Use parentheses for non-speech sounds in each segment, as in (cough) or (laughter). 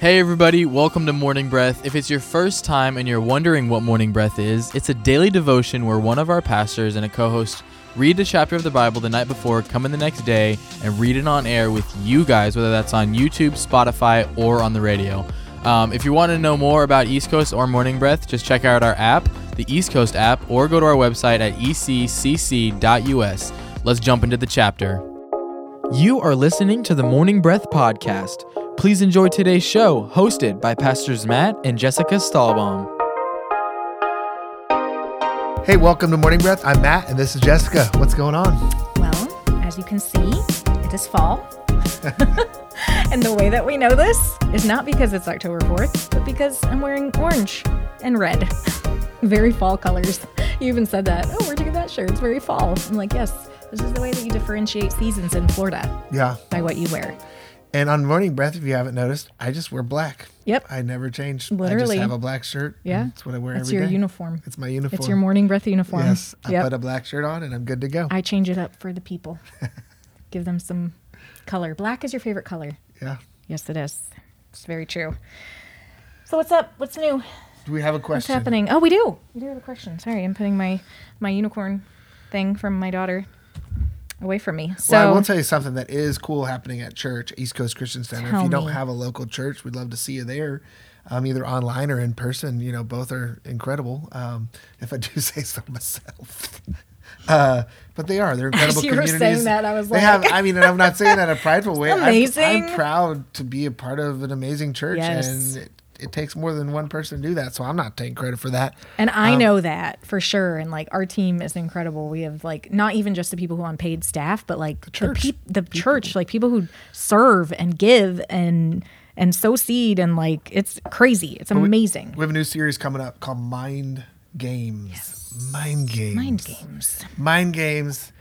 Hey, everybody, welcome to Morning Breath. If it's your first time and you're wondering what Morning Breath is, it's a daily devotion where one of our pastors and a co host read a chapter of the Bible the night before, come in the next day, and read it on air with you guys, whether that's on YouTube, Spotify, or on the radio. Um, if you want to know more about East Coast or Morning Breath, just check out our app, the East Coast app, or go to our website at eccc.us. Let's jump into the chapter. You are listening to the Morning Breath Podcast. Please enjoy today's show, hosted by Pastors Matt and Jessica Stahlbaum. Hey, welcome to Morning Breath. I'm Matt, and this is Jessica. What's going on? Well, as you can see, it is fall. (laughs) and the way that we know this is not because it's October 4th, but because I'm wearing orange and red. (laughs) very fall colors. (laughs) You even said that. Oh, where'd you get that shirt? It's very fall. I'm like, yes, this is the way that you differentiate seasons in Florida Yeah. by what you wear. And on Morning Breath, if you haven't noticed, I just wear black. Yep. I never change. Literally. I just have a black shirt. Yeah. That's what I wear every your day. uniform. It's my uniform. It's your morning breath uniform. Yes. I Yep. put a black shirt on and I'm good to go. I change it up for the people. (laughs) Give them some color. Black is your favorite color. yeah. Yes, it is. It's very true. So what's up? What's new? Do we have a question? What's happening? Oh, we do. We do have a question. Sorry, I'm putting my my unicorn thing from my daughter away from me. So well, I will tell you something that is cool happening at church, East Coast Christian Center. if you don't me. have a local church, we'd love to see you there, um, either online or in person. You know, both are incredible. Um, (laughs) if I do (laughs) say so myself. (laughs) Uh, but they are. They're incredible you were saying communities. that, I was they like- have. I mean, and I'm not saying that in a prideful way. I'm- amazing. I'm, proud to be a part of an amazing church, Yes. and it, it takes more than one person to do that. So I'm not taking credit for that. and I Um, know that for sure. And like our team is incredible. We have like not even just the people who are on paid staff, but like the church peop- the church, like people who serve and give and and sow seed and like it's crazy. It's amazing. We have a new series coming up called Mind Games. Mind Games. Mind games. Mind Games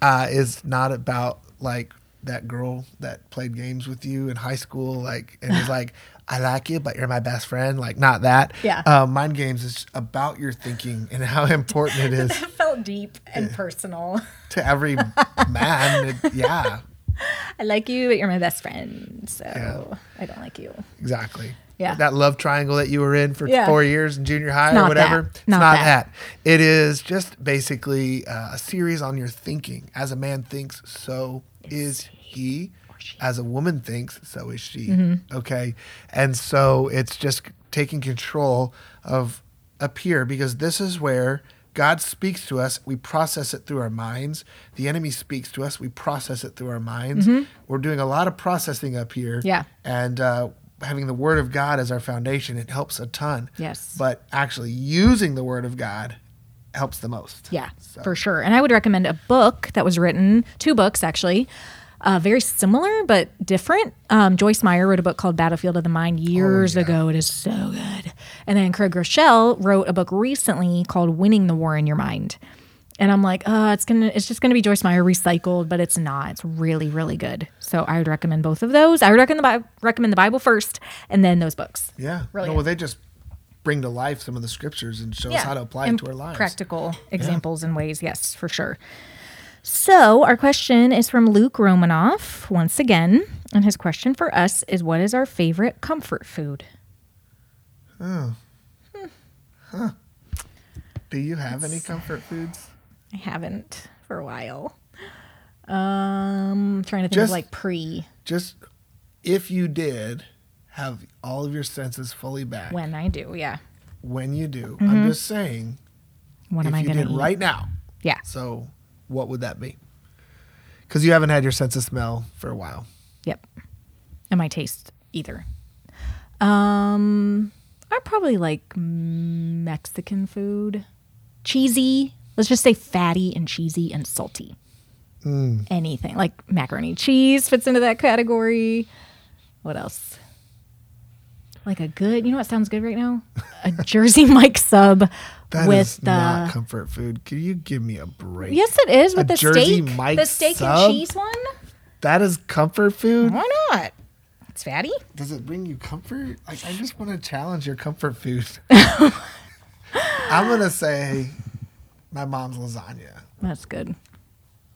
uh, is not about like that girl that played games with you in high school, like and is (laughs) like, I like you, but you're my best friend. Like not that. Yeah. Uh, Mind Games is about your thinking and how (laughs) important it is (laughs) It felt deep and personal. (laughs) to every man. It- yeah, I like you, but you're my best friend. So Yeah. I don't like you. exactly. Yeah. That love triangle that you were in for Yeah. four years in junior high or whatever. that. It's Not not that. that. It is just basically uh, a series on your thinking. As a man thinks, so is he. As a woman thinks, so is she. Mm-hmm. Okay. And so it's just taking control of up here because this is where God speaks to us. We process it through our minds. The enemy speaks to us. We process it through our minds. We're doing a lot of processing up here. Mm-hmm. Yeah. And uh, having the Word of God as our foundation, it helps a ton. Yes. But actually using the Word of God helps the most. Yeah, So- for sure. And I would recommend a book that was written, two books actually, uh, very similar but different. Um, Joyce Meyer wrote a book called Battlefield of the Mind years yeah. ago. It is so good. And then Craig Groeschel wrote a book recently called Winning the War in Your Mind. And I'm like, oh, it's gonna, it's just gonna be Joyce Meyer recycled, but it's not. It's really, really good. So I would recommend both of those. I would recommend the Bi- recommend the Bible first, and then those books. Yeah. Really No, well, they just bring to life some of the scriptures and show us how to apply it to our lives. Practical examples and ways, yes, for sure. So, our question is from Luke Romanoff once again. And his question for us is What is our favorite comfort food? Oh. Hmm. Huh. Do you have any comfort foods? I haven't for a while. Um, trying to think Just- of like pre Just if you did have all of your senses fully back, when I do. Yeah. when you do, I'm just saying, What if am I going to right now, Yeah. so what would that be? Because you haven't had your sense of smell for a while. Yep. And my taste either. Um, I probably like Mexican food, cheesy. Let's just say fatty and cheesy and salty. Anything like macaroni cheese fits into that category. What else? Like a good, you know what sounds good right now? A Jersey (laughs) Mike sub That is with the. not comfort food. Can you give me a break? yes, it is with A the Jersey steak, Mike the steak sub? and cheese one. That is comfort food. Why not? It's fatty. Does it bring you comfort? Like, I just want to challenge your comfort food. (laughs) I'm gonna say my mom's lasagna. That's good.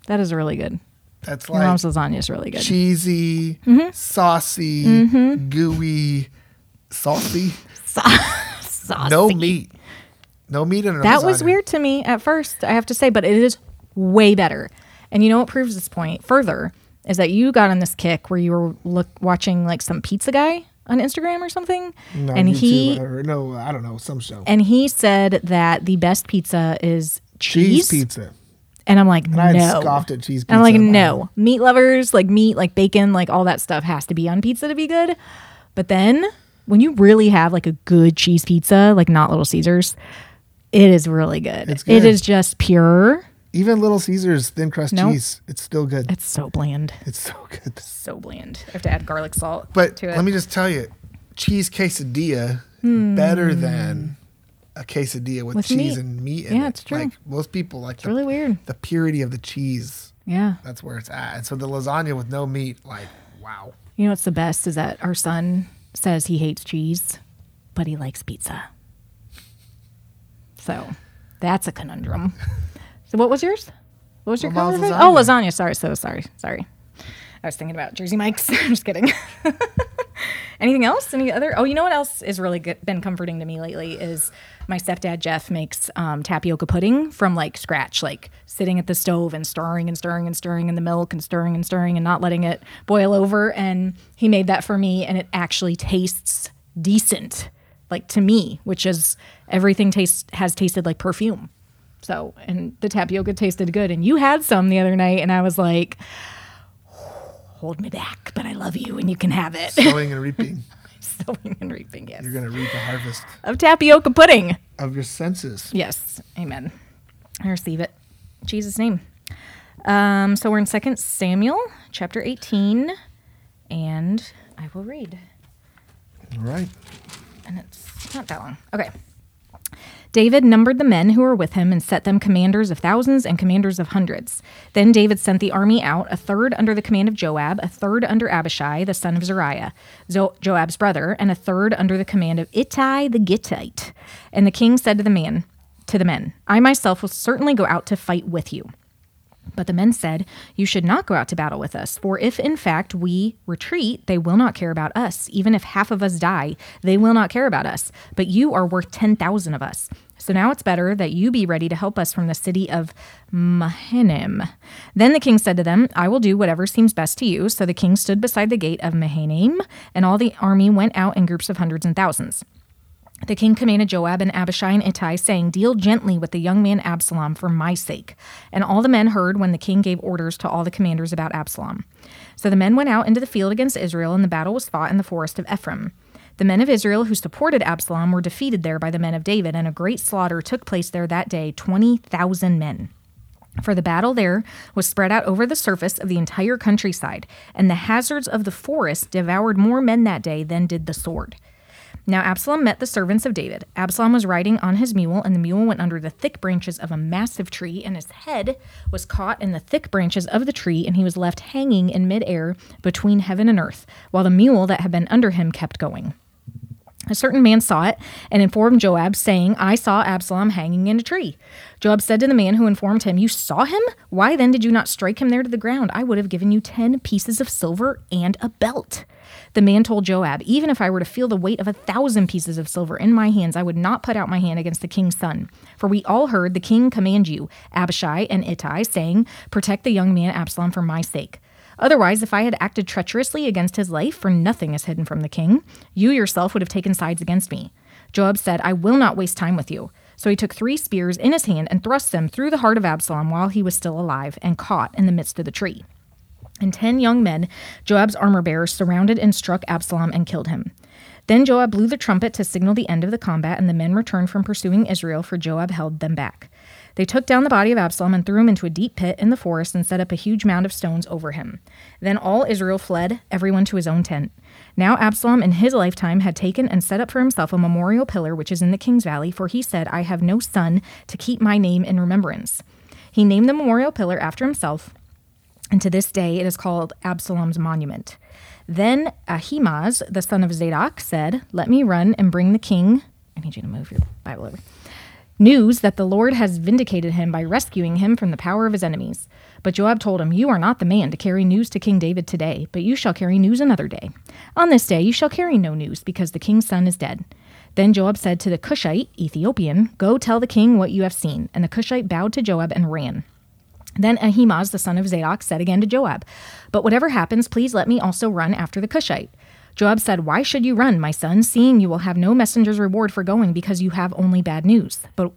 That is really good. That's like mom's lasagna is really good. cheesy, Mm-hmm. saucy, gooey, saucy. (laughs) Saucy. No meat. No meat in a That was weird to me at first, I have to say, but it is way better. And you know what proves this point further is that you got on this kick where you were look watching like some pizza guy on Instagram or something, No, and YouTube, he no, I don't know, some show. and he said that the best pizza is cheese, cheese pizza. and I'm like, And I no. scoffed at cheese pizza. And I'm like, no. Meat lovers, like meat, like bacon, like all that stuff has to be on pizza to be good. But then when you really have like a good cheese pizza, like not Little Caesars, it is really good. It's good. is just pure. Even Little Caesars thin crust Nope. cheese, it's still good. It's so bland. It's so good. So bland. I have to add garlic salt But to it. let me just tell you, cheese quesadilla hmm. better than a quesadilla with, With cheese meat. and meat in Yeah, it. it's true. Like most people like it's the, really weird. the purity of the cheese. Yeah. That's where it's at. And so the lasagna with no meat, like wow. You know what's the best is that our son says he hates cheese, but he likes pizza. So that's a conundrum. So what was yours? What was your Well, favorite? Oh, lasagna. lasagna. Sorry, so sorry, sorry. I was thinking about Jersey Mike's. (laughs) I'm just kidding. (laughs) Anything else? Any other? Oh, you know what else is really good, been comforting to me lately is my stepdad Jeff makes um, tapioca pudding from like scratch, like sitting at the stove and stirring and stirring and stirring in the milk and stirring and stirring and not letting it boil over. And he made that for me, and it actually tastes decent, like to me, which is everything tastes has tasted like perfume. So, and the tapioca tasted good. And you had some the other night, and I was like, hold me back, but I love you and you can have it. Sowing and reaping. (laughs) Sowing and reaping, yes. You're gonna reap a harvest Of tapioca pudding. of your senses. Yes. Amen. I receive it. In Jesus' name. Um, so we're in Second Samuel chapter 18, and I will read. All right. and it's not that long. Okay. David numbered the men who were with him and set them commanders of thousands and commanders of hundreds. Then David sent the army out, a third under the command of Joab, a third under Abishai, the son of Zeruiah, Zo- Joab's brother, and a third under the command of Ittai the Gittite. And the king said to the man, to the men, I myself will certainly go out to fight with you. But the men said, You should not go out to battle with us, for if in fact we retreat, they will not care about us. Even if half of us die, they will not care about us. But you are worth 10,000 of us. So now it's better that you be ready to help us from the city of Mahanaim. Then the king said to them, I will do whatever seems best to you. So the king stood beside the gate of Mahanaim, and all the army went out in groups of hundreds and thousands. The king commanded Joab and Abishai and Ittai, saying, Deal gently with the young man Absalom for my sake. And all the men heard when the king gave orders to all the commanders about Absalom. So the men went out into the field against Israel, and the battle was fought in the forest of Ephraim. The men of Israel who supported Absalom were defeated there by the men of David, and a great slaughter took place there that day 20,000 men. For the battle there was spread out over the surface of the entire countryside, and the hazards of the forest devoured more men that day than did the sword. Now Absalom met the servants of David. Absalom was riding on his mule, and the mule went under the thick branches of a massive tree, and his head was caught in the thick branches of the tree, and he was left hanging in midair between heaven and earth, while the mule that had been under him kept going. A certain man saw it and informed Joab, saying, I saw Absalom hanging in a tree. Joab said to the man who informed him, You saw him? Why then did you not strike him there to the ground? I would have given you ten pieces of silver and a belt. The man told Joab, Even if I were to feel the weight of a thousand pieces of silver in my hands, I would not put out my hand against the king's son. For we all heard the king command you, Abishai and Ittai, saying, Protect the young man Absalom for my sake. Otherwise, if I had acted treacherously against his life, for nothing is hidden from the king, you yourself would have taken sides against me. Joab said, I will not waste time with you. So he took three spears in his hand and thrust them through the heart of Absalom while he was still alive and caught in the midst of the tree. And ten young men, Joab's armor bearers, surrounded and struck Absalom and killed him. Then Joab blew the trumpet to signal the end of the combat, and the men returned from pursuing Israel, for Joab held them back. They took down the body of Absalom and threw him into a deep pit in the forest and set up a huge mound of stones over him. Then all Israel fled, everyone to his own tent. Now Absalom in his lifetime had taken and set up for himself a memorial pillar which is in the king's valley, for he said, I have no son to keep my name in remembrance. He named the memorial pillar after himself, and to this day it is called Absalom's monument. Then Ahimaaz, the son of Zadok, said, Let me run and bring the king. I need you to move your Bible over. News that the Lord has vindicated him by rescuing him from the power of his enemies. But Joab told him, You are not the man to carry news to King David today, but you shall carry news another day. On this day you shall carry no news, because the king's son is dead. Then Joab said to the Cushite, Ethiopian, Go tell the king what you have seen. And the Cushite bowed to Joab and ran. Then Ahimaaz, the son of Zadok, said again to Joab, But whatever happens, please let me also run after the Cushite. Joab said, Why should you run, my son, seeing you will have no messenger's reward for going because you have only bad news? But,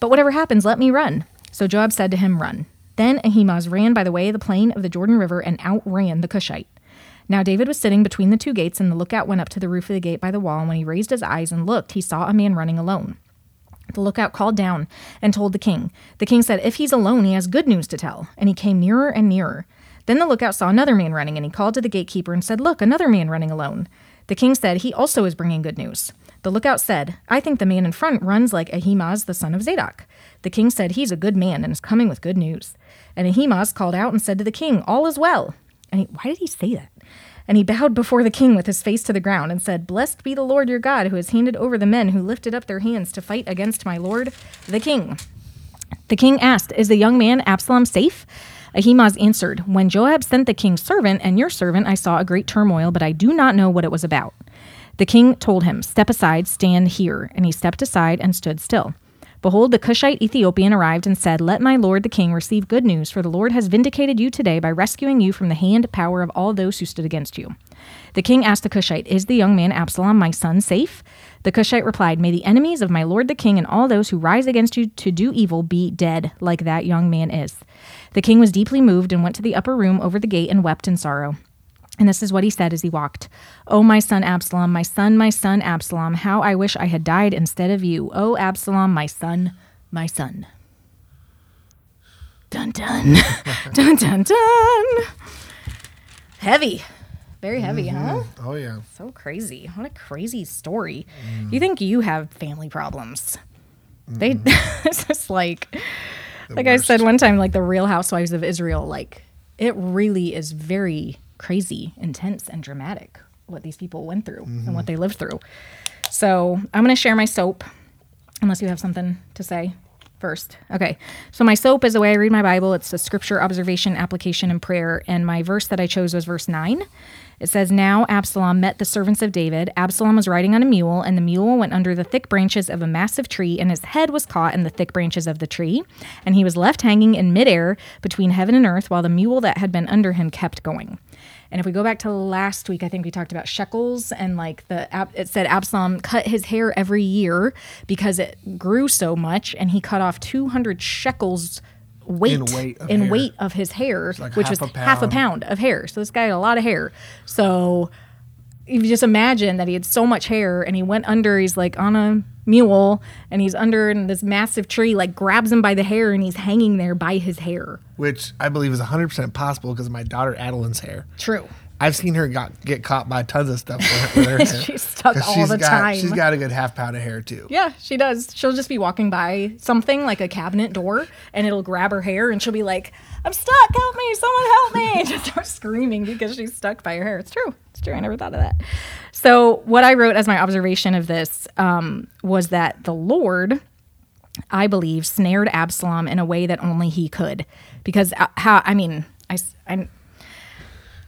but whatever happens, let me run. So Joab said to him, Run. Then Ahimaaz ran by the way of the plain of the Jordan River and outran the Cushite. Now David was sitting between the two gates, and the lookout went up to the roof of the gate by the wall. And when he raised his eyes and looked, he saw a man running alone. The lookout called down and told the king. The king said, If he's alone, he has good news to tell. And he came nearer and nearer. Then the lookout saw another man running, and he called to the gatekeeper and said, Look, another man running alone. The king said, He also is bringing good news. The lookout said, I think the man in front runs like Ahimaaz, the son of Zadok. The king said, He's a good man and is coming with good news. And Ahimaaz called out and said to the king, All is well. And he, why did he say that? And he bowed before the king with his face to the ground and said, Blessed be the Lord your God, who has handed over the men who lifted up their hands to fight against my lord, the king. The king asked, Is the young man Absalom safe? Ahimaaz answered, When Joab sent the king's servant and your servant, I saw a great turmoil, but I do not know what it was about. The king told him, Step aside, stand here. And he stepped aside and stood still. Behold, the Cushite Ethiopian arrived and said, Let my lord the king receive good news, for the Lord has vindicated you today by rescuing you from the hand power of all those who stood against you. The king asked the Cushite, Is the young man Absalom, my son, safe? The Cushite replied, May the enemies of my lord the king and all those who rise against you to do evil be dead, like that young man is. The king was deeply moved and went to the upper room over the gate and wept in sorrow. And this is what he said as he walked. Oh, my son Absalom, my son, my son Absalom, how I wish I had died instead of you. Oh, Absalom, my son, my son. Dun dun. (laughs) dun dun dun. Heavy. Very heavy, huh? Oh yeah. So crazy. What a crazy story. You think you have family problems. They (laughs) it's just like like I said one time, like the real housewives of Israel, like it really is very crazy, intense, and dramatic what these people went through and what they lived through. So I'm going to share my soap, unless you have something to say first. Okay. So my soap is the way I read my Bible. It's a scripture observation, application, and prayer. And my verse that I chose was verse 9. It says, Now Absalom met the servants of David. Absalom was riding on a mule, and the mule went under the thick branches of a massive tree, and his head was caught in the thick branches of the tree. And he was left hanging in midair between heaven and earth, while the mule that had been under him kept going. And if we go back to last week, I think we talked about shekels and like the it said Absalom cut his hair every year because it grew so much, and he cut off 200 shekels weight In weight of in hair. weight of his hair, like which half was a half a pound. of hair. So this guy had a lot of hair. So if you just imagine that he had so much hair and he went under, he's like on a mule and he's under in this massive tree, like grabs him by the hair and he's hanging there by his hair. Which I believe is 100% possible because of my daughter Adeline's hair. True. I've seen her got, get caught by tons of stuff with her, with her (laughs) hair. She's stuck all the got, time. She's got a good half pound of hair too. Yeah, she does. She'll just be walking by something like a cabinet door and it'll grab her hair and she'll be like, I'm stuck, help me, someone help me. (laughs) And just start screaming because she's stuck by her hair. It's true. It's true. I never thought of that. So, what I wrote as my observation of this um, was that the Lord, I believe, snared Absalom in a way that only he could. Because, uh, how, I mean, I, I'm,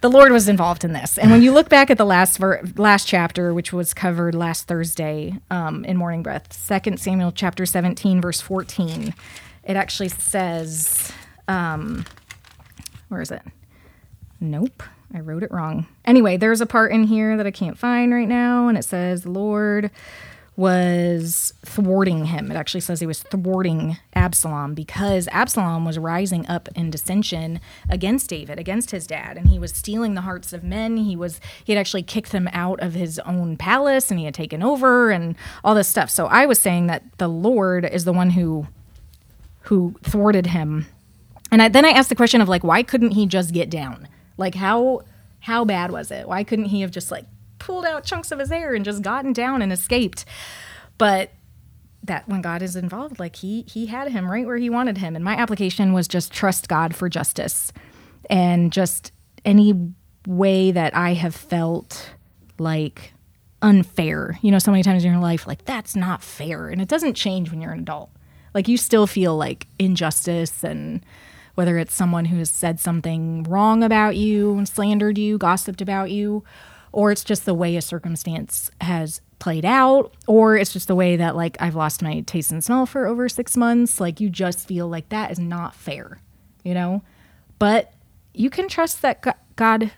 the Lord was involved in this. And when you (sighs) look back at the last ver- last chapter, which was covered last Thursday um, in Morning Breath, Second Samuel chapter 17, verse 14, it actually says, um, where is it? Nope, I wrote it wrong. Anyway, there's a part in here that I can't find right now, and it says, Lord was thwarting him. It actually says he was thwarting Absalom because Absalom was rising up in dissension against David, against his dad, and he was stealing the hearts of men. He was he had actually kicked them out of his own palace and he had taken over and all this stuff. So I was saying that the Lord is the one who who thwarted him. And I, then I asked the question of like why couldn't he just get down? Like how how bad was it? Why couldn't he have just like pulled out chunks of his hair and just gotten down and escaped? But that when God is involved, like he he had him right where he wanted him. And my application was just trust God for justice. And just any way that I have felt like unfair. You know, so many times in your life, like that's not fair. And it doesn't change when you're an adult. Like you still feel like injustice and whether it's someone who has said something wrong about you, and slandered you, gossiped about you, or it's just the way a circumstance has played out, or it's just the way that like I've lost my taste and smell for over 6 months, like you just feel like that is not fair, you know? But you can trust that God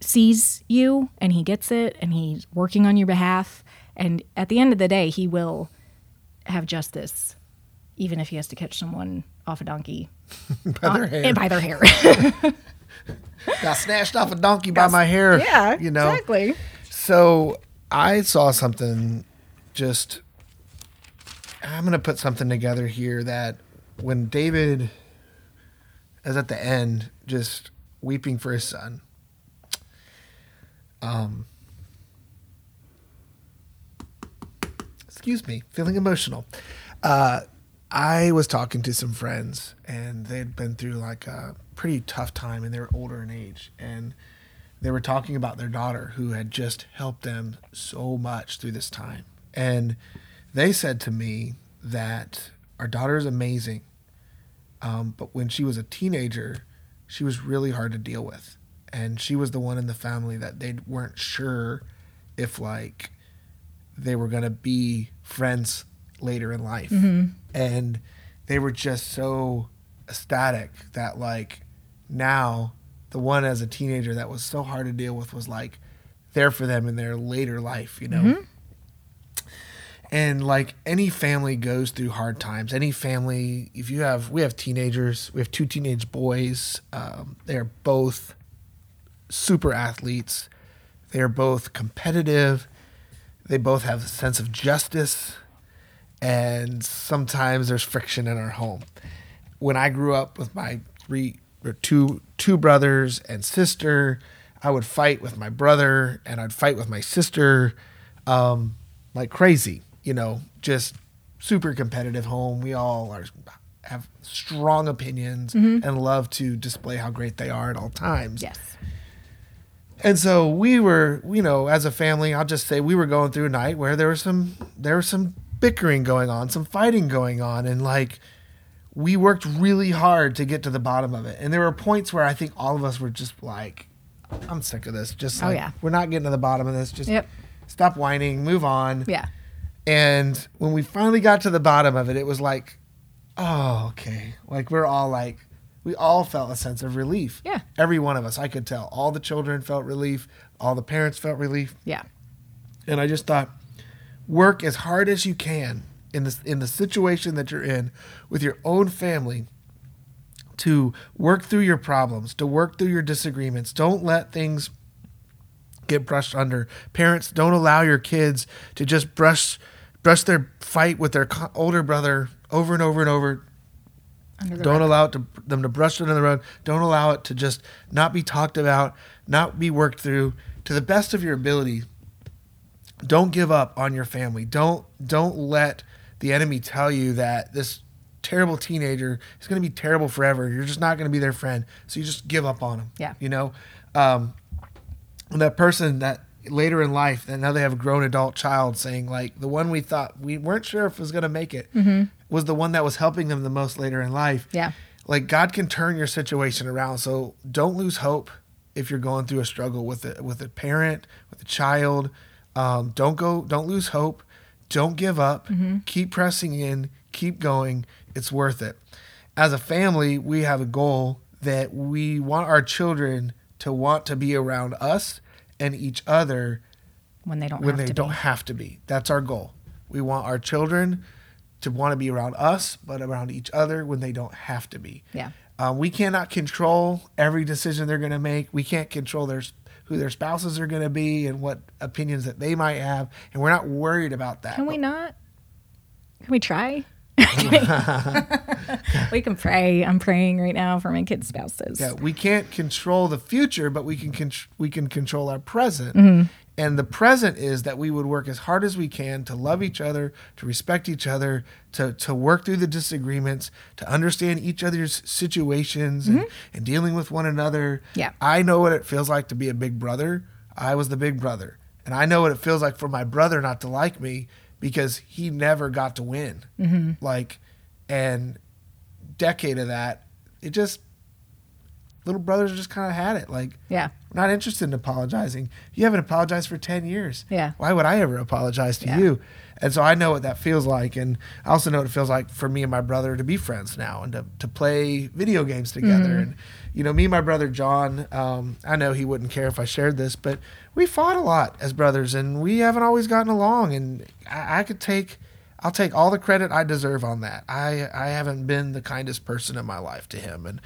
sees you and he gets it and he's working on your behalf and at the end of the day he will have justice even if he has to catch someone off a donkey (laughs) by their hair. and by their hair (laughs) Got snatched off a donkey by my hair. yeah you know. exactly So I saw something. Just I'm gonna put something together here that when David is at the end, just weeping for his son. Um. Excuse me, feeling emotional. Uh, I was talking to some friends, and they'd been through like a pretty tough time, and they were older in age, and they were talking about their daughter who had just helped them so much through this time. And they said to me that our daughter is amazing, um, but when she was a teenager, she was really hard to deal with. And she was the one in the family that they weren't sure if, like, they were going to be friends later in life. And they were just so ecstatic that, like, now the one as a teenager that was so hard to deal with was like there for them in their later life, you know? And like any family goes through hard times. Any family, if you have, we have teenagers, we have two teenage boys. Um, they're both super athletes. They're both competitive. They both have a sense of justice. And sometimes there's friction in our home. When I grew up with my three or two two brothers and sister, I would fight with my brother and I'd fight with my sister um, like crazy, you know, just super competitive home. We all are have strong opinions and love to display how great they are at all times. yes And so we were, you know, as a family, I'll just say we were going through a night where there was some there was some bickering going on, some fighting going on, and like we worked really hard to get to the bottom of it. And there were points where I think all of us were just like, I'm sick of this. Just Oh, yeah. we're not getting to the bottom of this. Just Yep. stop whining, move on. yeah And when we finally got to the bottom of it, it was like, oh, okay. Like we're all like, we all felt a sense of relief. Yeah. Every one of us, I could tell. All the children felt relief. All the parents felt relief. yeah And I just thought, work as hard as you can in this in the situation that you're in with your own family to work through your problems, to work through your disagreements. Don't let things get brushed under. Parents, don't allow your kids to just brush brush their fight with their older brother over and over and over don't rug. allow it to, them to brush it under the rug. Don't allow it to just not be talked about, not be worked through to the best of your ability. Don't give up on your family. Don't don't let the enemy tell you that this terrible teenager is going to be terrible forever. You're just not going to be their friend. So you just give up on them. Yeah. You know, um, and that person that later in life, and now they have a grown adult child saying like the one we thought we weren't sure if was going to make it was the one that was helping them the most later in life. Yeah. Like God can turn your situation around. So don't lose hope if you're going through a struggle with a with a parent, with a child. Um, don't go. Don't lose hope. Don't give up. Keep pressing in. Keep going. It's worth it. As a family, we have a goal that we want our children to want to be around us and each other when they don't when have they to don't be. have to be. That's our goal. We want our children to want to be around us, but around each other when they don't have to be. Yeah. Um, we cannot control every decision they're going to make. We can't control their who their spouses are going to be and what opinions that they might have, and we're not worried about that. Can we not? Can we try? (laughs) (laughs) we can pray. I'm praying right now for my kids' spouses. Yeah, we can't control the future, but we can con- we can control our present. Mm-hmm. And the present is that we would work as hard as we can to love each other, to respect each other, to to work through the disagreements, to understand each other's situations and, and dealing with one another. Mm-hmm. Yeah. I know what it feels like to be a big brother. I was the big brother. And I know what it feels like for my brother not to like me because he never got to win. Mm-hmm. Like and decade of that, it just little brothers just kind of had it. Like, Yeah. we're not interested in apologizing. You haven't apologized for 10 years. Yeah. Why would I ever apologize to Yeah. you? And so I know what that feels like. And I also know what it feels like for me and my brother to be friends now and to, to play video games together. Mm-hmm. And, you know, me and my brother John, um, I know he wouldn't care if I shared this, but we fought a lot as brothers and we haven't always gotten along. And I, I could take. I'll take all the credit I deserve on that. I, I haven't been the kindest person in my life to him. And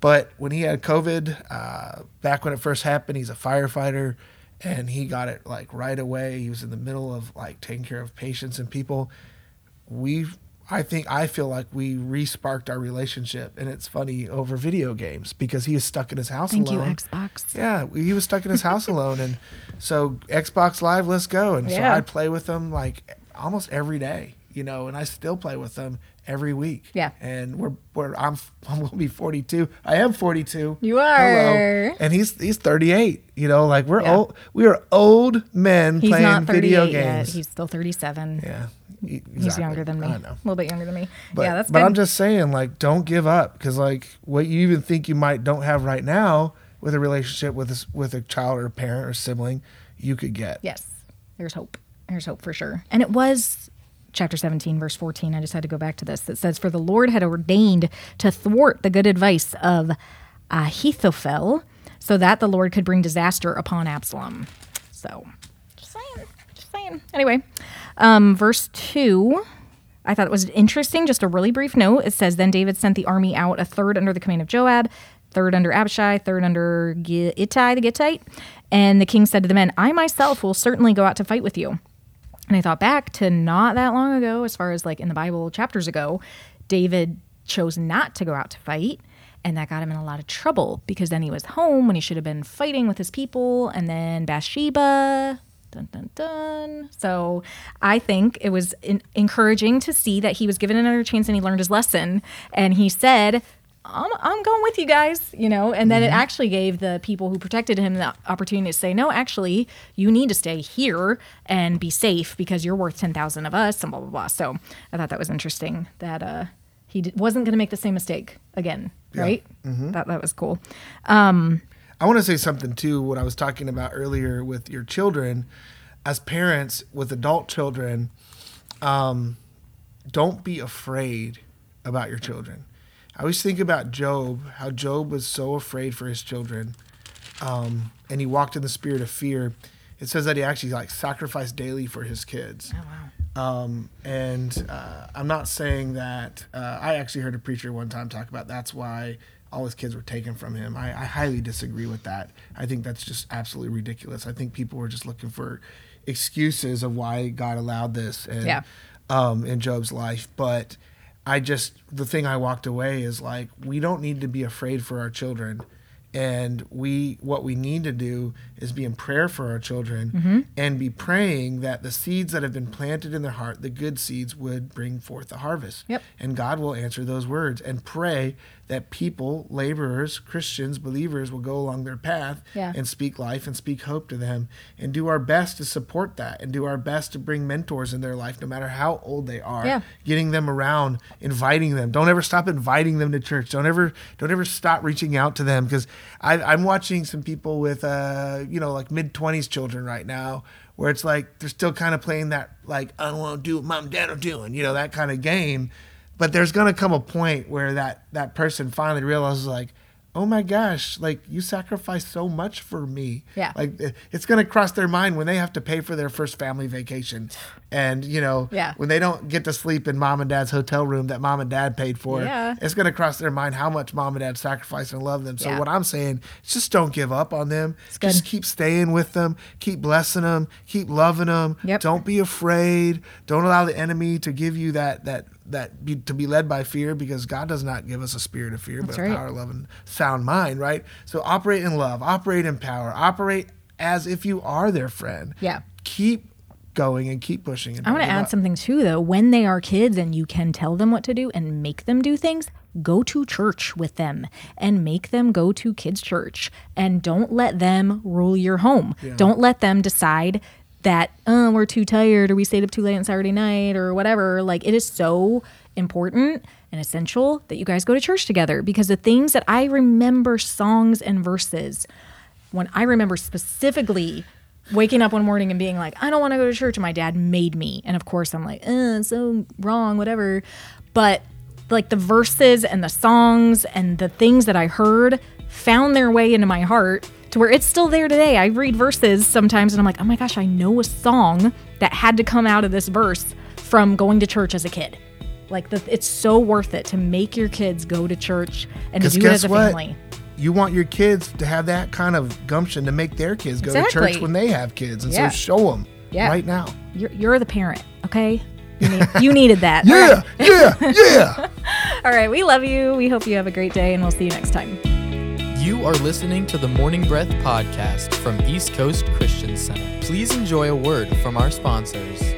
but when he had COVID, uh, back when it first happened, he's a firefighter and he got it like right away. He was in the middle of like taking care of patients and people. We, I think, I feel like we re-sparked our relationship, and it's funny over video games because he was stuck in his house Thank you, alone. Xbox. Yeah, he was stuck in his house (laughs) alone, and so Xbox Live, let's go. And so I'd play with him like almost every day, you know, and I still play with them every week. Yeah. and we're we're I'm (laughs) I'm gonna be 42. I am 42. You are. Hello. and he's he's 38. You know, like we're Yeah. old. We are old men He's playing not 38 video yet. games. He's still 37. yeah, e- He's younger than me. I know. A little bit younger than me. But, yeah, that's but good. I'm just saying, like, don't give up because, like, what you even think you might don't have right now with a relationship with a, with a child or a parent or sibling, you could get. Yes, there's hope. There's hope for sure. And it was chapter 17, verse 14. I just had to go back to this. It says, For the Lord had ordained to thwart the good advice of Ahithophel, so that the Lord could bring disaster upon Absalom. So, just saying. Just saying. Anyway, um, verse 2. I thought it was interesting, just a really brief note. It says, Then David sent the army out, a third under the command of Joab, third under Abishai, third under Ittai the Gittite. And the king said to the men, I myself will certainly go out to fight with you. And I thought back to not that long ago, as far as like in the Bible chapters ago, David chose not to go out to fight. And that got him in a lot of trouble because then he was home when he should have been fighting with his people. And then Bathsheba, dun dun dun. So I think it was in- encouraging to see that he was given another chance and he learned his lesson. And he said, I'm, I'm going with you guys, you know, and then it actually gave the people who protected him the opportunity to say, no, actually, you need to stay here and be safe because you're worth 10,000 of us and blah, blah, blah. So I thought that was interesting that uh, he d- wasn't going to make the same mistake again, right? That, that was cool. I want to say something too. What I was talking about earlier with your children, as parents with adult children, um, don't be afraid about your children. I always think about Job, how Job was so afraid for his children, um, and he walked in the spirit of fear. It says that he actually like sacrificed daily for his kids. Oh, wow. Um, and uh, I'm not saying that. Uh, I actually heard a preacher one time talk about that's why all his kids were taken from him. I, I highly disagree with that. I think that's just absolutely ridiculous. I think people were just looking for excuses of why God allowed this and, Yeah. um, in Job's life. But I just, the thing I walked away is like, we don't need to be afraid for our children. And we, what we need to do is be in prayer for our children Mm-hmm. and be praying that the seeds that have been planted in their heart, the good seeds, would bring forth a harvest. Yep. And God will answer those words and pray that people, laborers, Christians, believers will go along their path Yeah. and speak life and speak hope to them and do our best to support that and do our best to bring mentors in their life, no matter how old they are. Yeah. Getting them around, inviting them. Don't ever stop inviting them to church. Don't ever, don't ever stop reaching out to them because I'm watching some people with, uh, you know, like mid twenties children right now, where it's like they're still kind of playing that like I don't want to do what mom and dad are doing, you know, that kind of game. But there's gonna come a point where that that person finally realizes like, oh my gosh, like you sacrificed so much for me. Yeah. Like it's gonna cross their mind when they have to pay for their first family vacation, and you know, Yeah. when they don't get to sleep in mom and dad's hotel room that mom and dad paid for. Yeah. It's gonna cross their mind how much mom and dad sacrificed and love them. So Yeah. what I'm saying is just don't give up on them. Just keep staying with them. Keep blessing them. Keep loving them. Yep. Don't be afraid. Don't allow the enemy to give you that that that be, to be led by fear because God does not give us a spirit of fear, That's but right. a power, love, and sound mind. Right. So operate in love. Operate in power. Operate as if you are their friend. Yeah. Keep going and keep pushing. And I want to add up. something too, though. When they are kids and you can tell them what to do and make them do things, go to church with them and make them go to kids' church. And don't let them rule your home. Don't let them decide that, oh, we're too tired or we stayed up too late on Saturday night or whatever. Like, it is so important and essential that you guys go to church together because the things that I remember songs and verses when I remember specifically waking up one morning and being like, I don't want to go to church. And my dad made me. And of course, I'm like, eh, so wrong, whatever. But like the verses and the songs and the things that I heard found their way into my heart to where it's still there today. I read verses sometimes and I'm like, oh my gosh, I know a song that had to come out of this verse from going to church as a kid. Like the, it's so worth it to make your kids go to church and do it as a what? family. You want your kids to have that kind of gumption to make their kids go to church when they have kids, and Yeah. so show them Yeah. right now. You're, you're the parent, okay? (laughs) You, need, you needed that. Yeah, right. yeah, yeah. (laughs) All right. We love you. We hope you have a great day, and we'll see you next time. You are listening to the Morning Breath podcast from East Coast Christian Center. Please enjoy a word from our sponsors.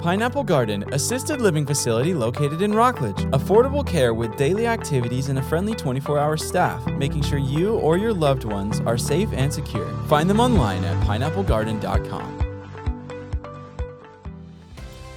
Pineapple Garden, assisted living facility located in Rockledge. Affordable care with daily activities and a friendly 24 hour staff, making sure you or your loved ones are safe and secure. Find them online at pineapplegarden.com.